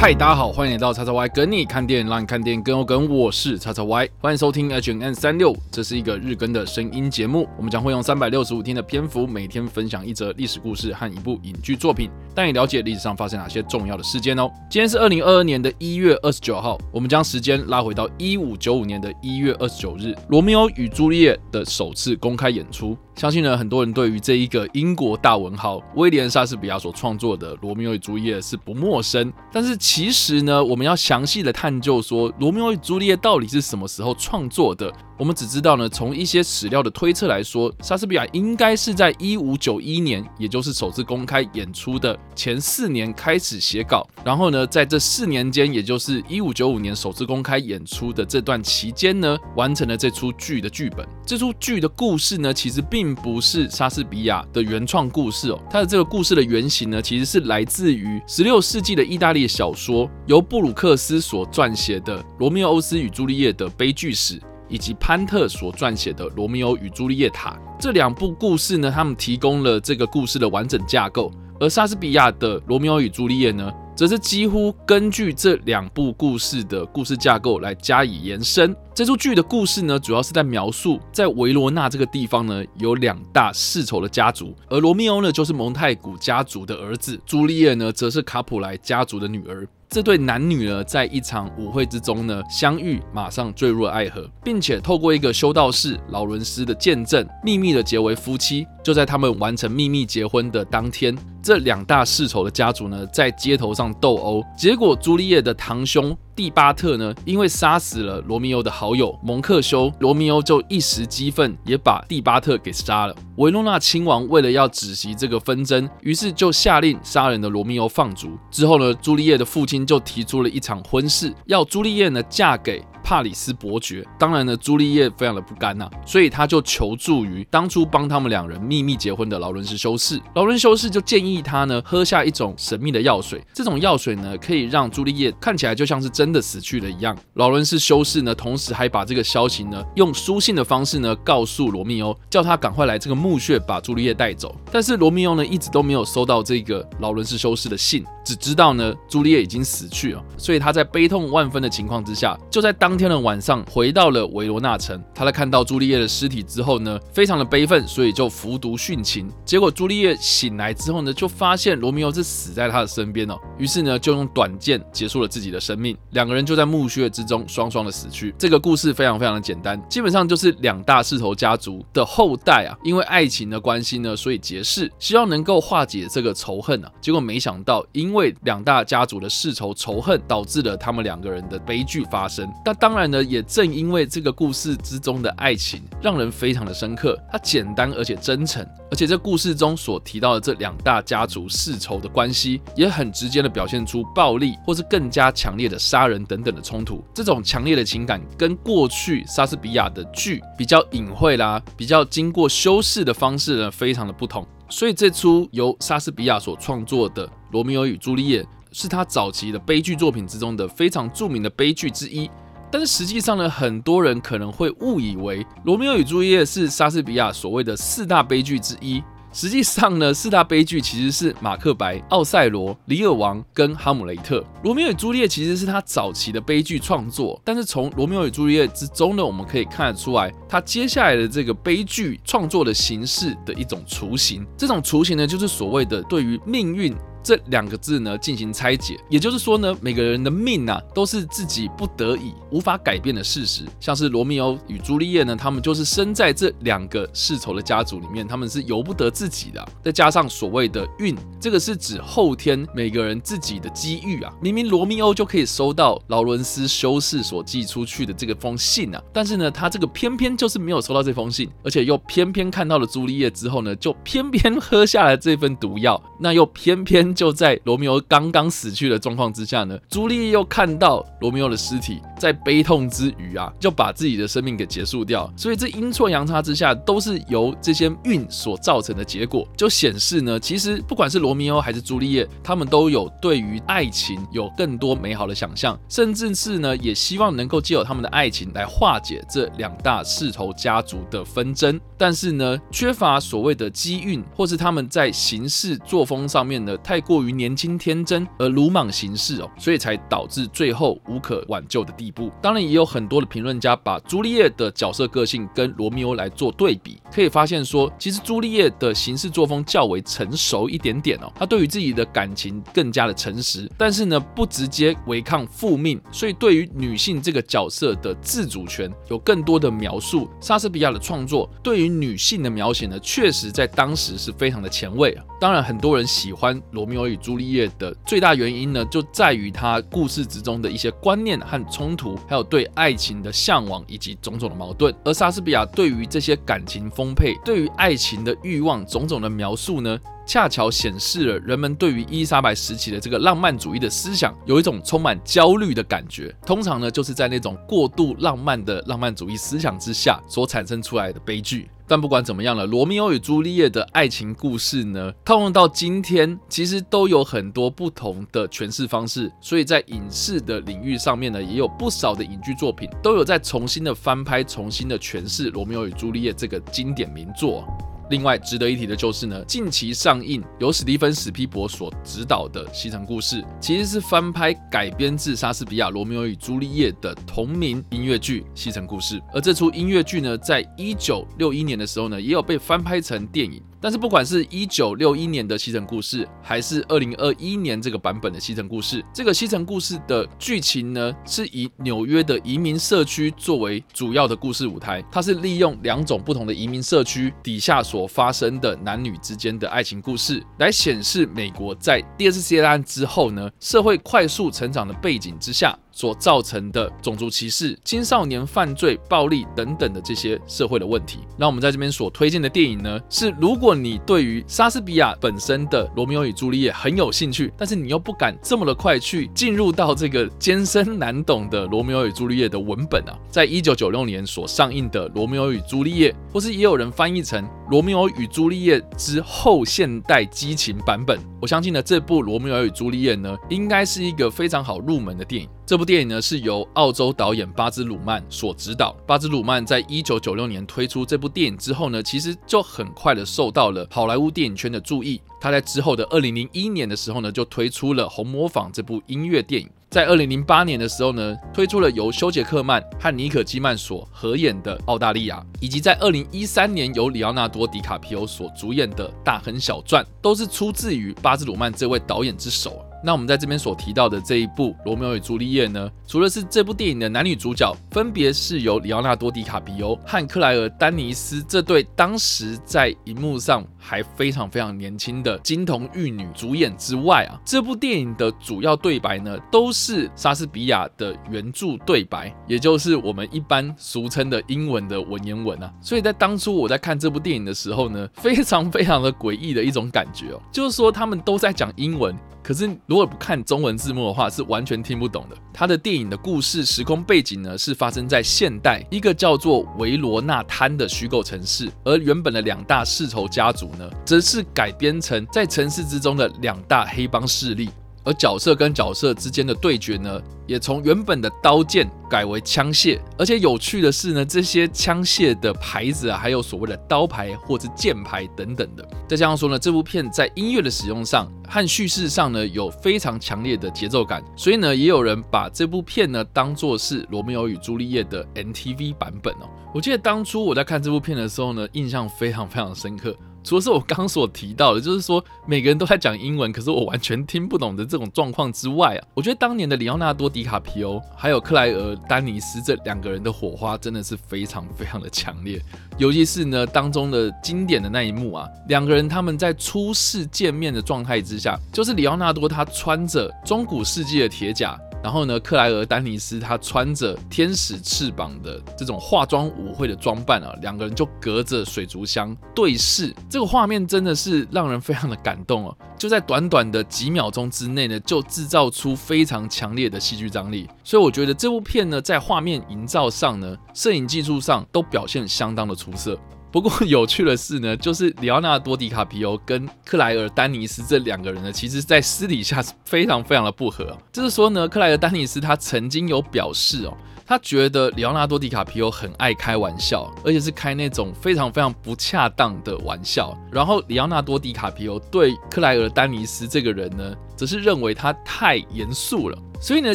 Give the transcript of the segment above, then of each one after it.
嗨，大家好，欢迎来到叉叉 Y 跟你看电影，让你看电影更有梗。我是叉叉 Y，欢迎收听 H N 三六，这是一个日更的声音节目。我们将会用三百六十五天的篇幅，每天分享一则历史故事和一部影剧作品，带你了解历史上发生哪些重要的事件哦。今天是二零二二年的一月二十九号，我们将时间拉回到一五九五年的一月二十九日，《罗密欧与朱丽叶》的首次公开演出。相信呢，很多人对于这一个英国大文豪威廉·莎士比亚所创作的《罗密欧与朱丽叶》是不陌生。但是其实呢，我们要详细的探究说，《罗密欧与朱丽叶》到底是什么时候创作的？我们只知道呢，从一些史料的推测来说，莎士比亚应该是在一五九一年，也就是首次公开演出的前四年开始写稿。然后呢，在这四年间，也就是一五九五年首次公开演出的这段期间呢，完成了这出剧的剧本。这出剧的故事呢，其实并不是莎士比亚的原创故事哦，它的这个故事的原型呢，其实是来自于十六世纪的意大利小说，由布鲁克斯所撰写的《罗密欧斯与朱丽叶》的悲剧史。以及潘特所撰写的《罗密欧与朱丽叶塔》这两部故事呢，他们提供了这个故事的完整架构，而莎士比亚的《罗密欧与朱丽叶》呢，则是几乎根据这两部故事的故事架构来加以延伸。这出剧的故事呢，主要是在描述在维罗纳这个地方呢，有两大世仇的家族，而罗密欧呢，就是蒙太古家族的儿子，朱丽叶呢，则是卡普莱家族的女儿。这对男女呢，在一场舞会之中呢相遇，马上坠入爱河，并且透过一个修道士劳伦斯的见证，秘密的结为夫妻。就在他们完成秘密结婚的当天，这两大世仇的家族呢，在街头上斗殴，结果朱丽叶的堂兄。蒂巴特呢，因为杀死了罗密欧的好友蒙克修，罗密欧就一时激愤，也把蒂巴特给杀了。维诺纳亲王为了要止息这个纷争，于是就下令杀人的罗密欧放逐。之后呢，朱丽叶的父亲就提出了一场婚事，要朱丽叶呢嫁给。帕里斯伯爵，当然呢，朱丽叶非常的不甘呐，所以他就求助于当初帮他们两人秘密结婚的劳伦斯修士。劳伦修士就建议他呢，喝下一种神秘的药水，这种药水呢，可以让朱丽叶看起来就像是真的死去了一样。劳伦斯修士呢，同时还把这个消息呢，用书信的方式呢，告诉罗密欧，叫他赶快来这个墓穴把朱丽叶带走。但是罗密欧呢，一直都没有收到这个劳伦斯修士的信，只知道呢，朱丽叶已经死去了，所以他在悲痛万分的情况之下，就在当天的晚上回到了维罗纳城，他在看到朱丽叶的尸体之后呢，非常的悲愤，所以就服毒殉情。结果朱丽叶醒来之后呢，就发现罗密欧是死在他的身边哦，于是呢就用短剑结束了自己的生命。两个人就在墓穴之中双双的死去。这个故事非常非常的简单，基本上就是两大世仇家族的后代啊，因为爱情的关系呢，所以结识，希望能够化解这个仇恨啊。结果没想到，因为两大家族的世仇仇恨，导致了他们两个人的悲剧发生。但当当然呢。也正因为这个故事之中的爱情让人非常的深刻，它简单而且真诚，而且这故事中所提到的这两大家族世仇的关系，也很直接的表现出暴力或是更加强烈的杀人等等的冲突。这种强烈的情感跟过去莎士比亚的剧比较隐晦啦，比较经过修饰的方式呢，非常的不同。所以这出由莎士比亚所创作的《罗密欧与朱丽叶》是他早期的悲剧作品之中的非常著名的悲剧之一。但是实际上呢，很多人可能会误以为《罗密欧与朱丽叶》是莎士比亚所谓的四大悲剧之一。实际上呢，四大悲剧其实是《马克白》《奥赛罗》《李尔王》跟《哈姆雷特》。《罗密欧与朱丽叶》其实是他早期的悲剧创作，但是从《罗密欧与朱丽叶》之中呢，我们可以看得出来，他接下来的这个悲剧创作的形式的一种雏形。这种雏形呢，就是所谓的对于命运。这两个字呢进行拆解，也就是说呢，每个人的命啊都是自己不得已、无法改变的事实。像是罗密欧与朱丽叶呢，他们就是生在这两个世仇的家族里面，他们是由不得自己的。再加上所谓的运，这个是指后天每个人自己的机遇啊。明明罗密欧就可以收到劳伦斯修士所寄出去的这个封信啊，但是呢，他这个偏偏就是没有收到这封信，而且又偏偏看到了朱丽叶之后呢，就偏偏喝下了这份毒药，那又偏偏。就在罗密欧刚刚死去的状况之下呢，朱丽叶又看到罗密欧的尸体，在悲痛之余啊，就把自己的生命给结束掉。所以这阴错阳差之下，都是由这些运所造成的结果，就显示呢，其实不管是罗密欧还是朱丽叶，他们都有对于爱情有更多美好的想象，甚至是呢，也希望能够借由他们的爱情来化解这两大世仇家族的纷争。但是呢，缺乏所谓的机运，或是他们在行事作风上面呢太。过于年轻天真而鲁莽行事哦，所以才导致最后无可挽救的地步。当然，也有很多的评论家把朱丽叶的角色个性跟罗密欧来做对比，可以发现说，其实朱丽叶的行事作风较为成熟一点点哦，她对于自己的感情更加的诚实，但是呢，不直接违抗父命，所以对于女性这个角色的自主权有更多的描述。莎士比亚的创作对于女性的描写呢，确实在当时是非常的前卫啊。当然，很多人喜欢罗密欧与朱丽叶的最大原因呢，就在于他故事之中的一些观念和冲突，还有对爱情的向往以及种种的矛盾。而莎士比亚对于这些感情丰沛、对于爱情的欲望种种的描述呢？恰巧显示了人们对于伊丽莎白时期的这个浪漫主义的思想有一种充满焦虑的感觉。通常呢，就是在那种过度浪漫的浪漫主义思想之下所产生出来的悲剧。但不管怎么样了，罗密欧与朱丽叶的爱情故事呢，套用到今天，其实都有很多不同的诠释方式。所以在影视的领域上面呢，也有不少的影剧作品都有在重新的翻拍、重新的诠释罗密欧与朱丽叶这个经典名作。另外值得一提的就是呢，近期上映由史蒂芬史皮伯所执导的《西城故事》，其实是翻拍改编自莎士比亚《罗密欧与朱丽叶》的同名音乐剧《西城故事》。而这出音乐剧呢，在一九六一年的时候呢，也有被翻拍成电影。但是不管是一九六一年的《西城故事》，还是二零二一年这个版本的《西城故事》，这个《西城故事》的剧情呢，是以纽约的移民社区作为主要的故事舞台。它是利用两种不同的移民社区底下所发生的男女之间的爱情故事，来显示美国在第二次世界大战之后呢，社会快速成长的背景之下。所造成的种族歧视、青少年犯罪、暴力等等的这些社会的问题，那我们在这边所推荐的电影呢，是如果你对于莎士比亚本身的《罗密欧与朱丽叶》很有兴趣，但是你又不敢这么的快去进入到这个艰深难懂的《罗密欧与朱丽叶》的文本啊，在一九九六年所上映的《罗密欧与朱丽叶》，或是也有人翻译成《罗密欧与朱丽叶之后现代激情版本》，我相信呢，这部《罗密欧与朱丽叶》呢，应该是一个非常好入门的电影。这部电影呢是由澳洲导演巴兹鲁曼所执导。巴兹鲁曼在一九九六年推出这部电影之后呢，其实就很快的受到了好莱坞电影圈的注意。他在之后的二零零一年的时候呢，就推出了《红模仿》这部音乐电影。在二零零八年的时候呢，推出了由休杰克曼和尼可基曼所合演的《澳大利亚》，以及在二零一三年由里奥纳多·迪卡皮欧所主演的《大亨小传》，都是出自于巴兹鲁曼这位导演之手。那我们在这边所提到的这一部《罗密欧与朱丽叶》呢，除了是这部电影的男女主角分别是由里奥纳多·迪卡皮欧和克莱尔·丹尼斯这对当时在荧幕上还非常非常年轻的金童玉女主演之外啊，这部电影的主要对白呢，都是莎士比亚的原著对白，也就是我们一般俗称的英文的文言文啊。所以在当初我在看这部电影的时候呢，非常非常的诡异的一种感觉哦，就是说他们都在讲英文。可是，如果不看中文字幕的话，是完全听不懂的。他的电影的故事时空背景呢，是发生在现代一个叫做维罗纳滩的虚构城市，而原本的两大世仇家族呢，则是改编成在城市之中的两大黑帮势力。而角色跟角色之间的对决呢，也从原本的刀剑改为枪械。而且有趣的是呢，这些枪械的牌子啊，还有所谓的刀牌或者剑牌等等的。再加上说呢，这部片在音乐的使用上和叙事上呢，有非常强烈的节奏感。所以呢，也有人把这部片呢当做是《罗密欧与朱丽叶》的 NTV 版本哦。我记得当初我在看这部片的时候呢，印象非常非常深刻。除了是我刚所提到的，就是说每个人都在讲英文，可是我完全听不懂的这种状况之外啊，我觉得当年的里奥纳多·迪卡皮欧还有克莱尔·丹尼斯这两个人的火花真的是非常非常的强烈，尤其是呢当中的经典的那一幕啊，两个人他们在初次见面的状态之下，就是里奥纳多他穿着中古世纪的铁甲。然后呢，克莱尔·丹尼斯他穿着天使翅膀的这种化妆舞会的装扮啊，两个人就隔着水族箱对视，这个画面真的是让人非常的感动哦。就在短短的几秒钟之内呢，就制造出非常强烈的戏剧张力。所以我觉得这部片呢，在画面营造上呢，摄影技术上都表现相当的出色。不过有趣的是呢，就是里奥纳多·迪卡皮欧跟克莱尔·丹尼斯这两个人呢，其实在私底下是非常非常的不合。就是说呢，克莱尔·丹尼斯他曾经有表示哦。他觉得里奥纳多·迪卡皮欧很爱开玩笑，而且是开那种非常非常不恰当的玩笑。然后里奥纳多·迪卡皮欧对克莱尔·丹尼斯这个人呢，则是认为他太严肃了。所以呢，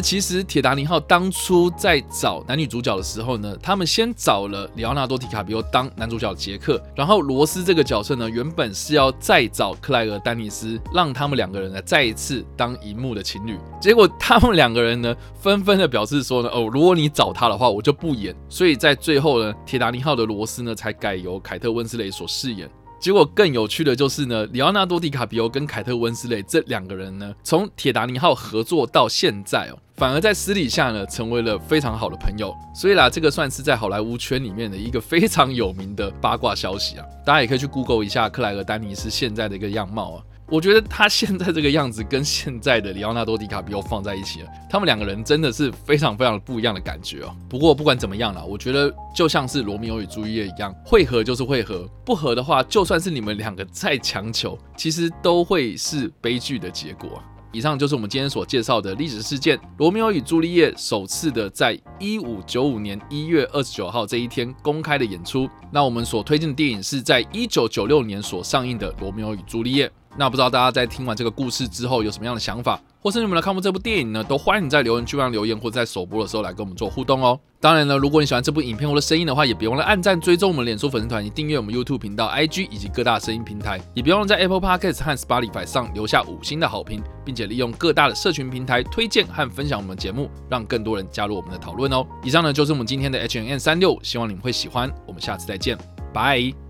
其实铁达尼号当初在找男女主角的时候呢，他们先找了里奥纳多·迪卡皮欧当男主角杰克，然后罗斯这个角色呢，原本是要再找克莱尔·丹尼斯，让他们两个人呢再一次当荧幕的情侣。结果他们两个人呢，纷纷的表示说呢，哦，如果你找他的话，我就不演。所以在最后呢，铁达尼号的罗斯呢，才改由凯特温斯雷所饰演。结果更有趣的就是呢，里奥纳多·迪卡皮欧跟凯特·温斯雷这两个人呢，从铁达尼号合作到现在哦，反而在私底下呢，成为了非常好的朋友。所以啦，这个算是在好莱坞圈里面的一个非常有名的八卦消息啊。大家也可以去 Google 一下克莱尔·丹尼斯现在的一个样貌啊。我觉得他现在这个样子跟现在的里奥纳多·迪卡比奥放在一起了，他们两个人真的是非常非常不一样的感觉哦。不过不管怎么样啦，我觉得就像是罗密欧与朱丽叶一样，会合就是会合，不合的话，就算是你们两个再强求，其实都会是悲剧的结果。以上就是我们今天所介绍的历史事件——罗密欧与朱丽叶首次的在一五九五年一月二十九号这一天公开的演出。那我们所推荐的电影是在一九九六年所上映的《罗密欧与朱丽叶》。那不知道大家在听完这个故事之后有什么样的想法，或是你们来看过这部电影呢？都欢迎在留言区上留言，或者在首播的时候来跟我们做互动哦。当然了，如果你喜欢这部影片或者声音的话，也别忘了按赞、追踪我们脸书粉丝团，以及订阅我们 YouTube 频道、IG 以及各大声音平台。也别忘了在 Apple Podcast 和 Spotify 上留下五星的好评，并且利用各大的社群平台推荐和分享我们的节目，让更多人加入我们的讨论哦。以上呢就是我们今天的 H N N 三六，希望你们会喜欢。我们下次再见，拜。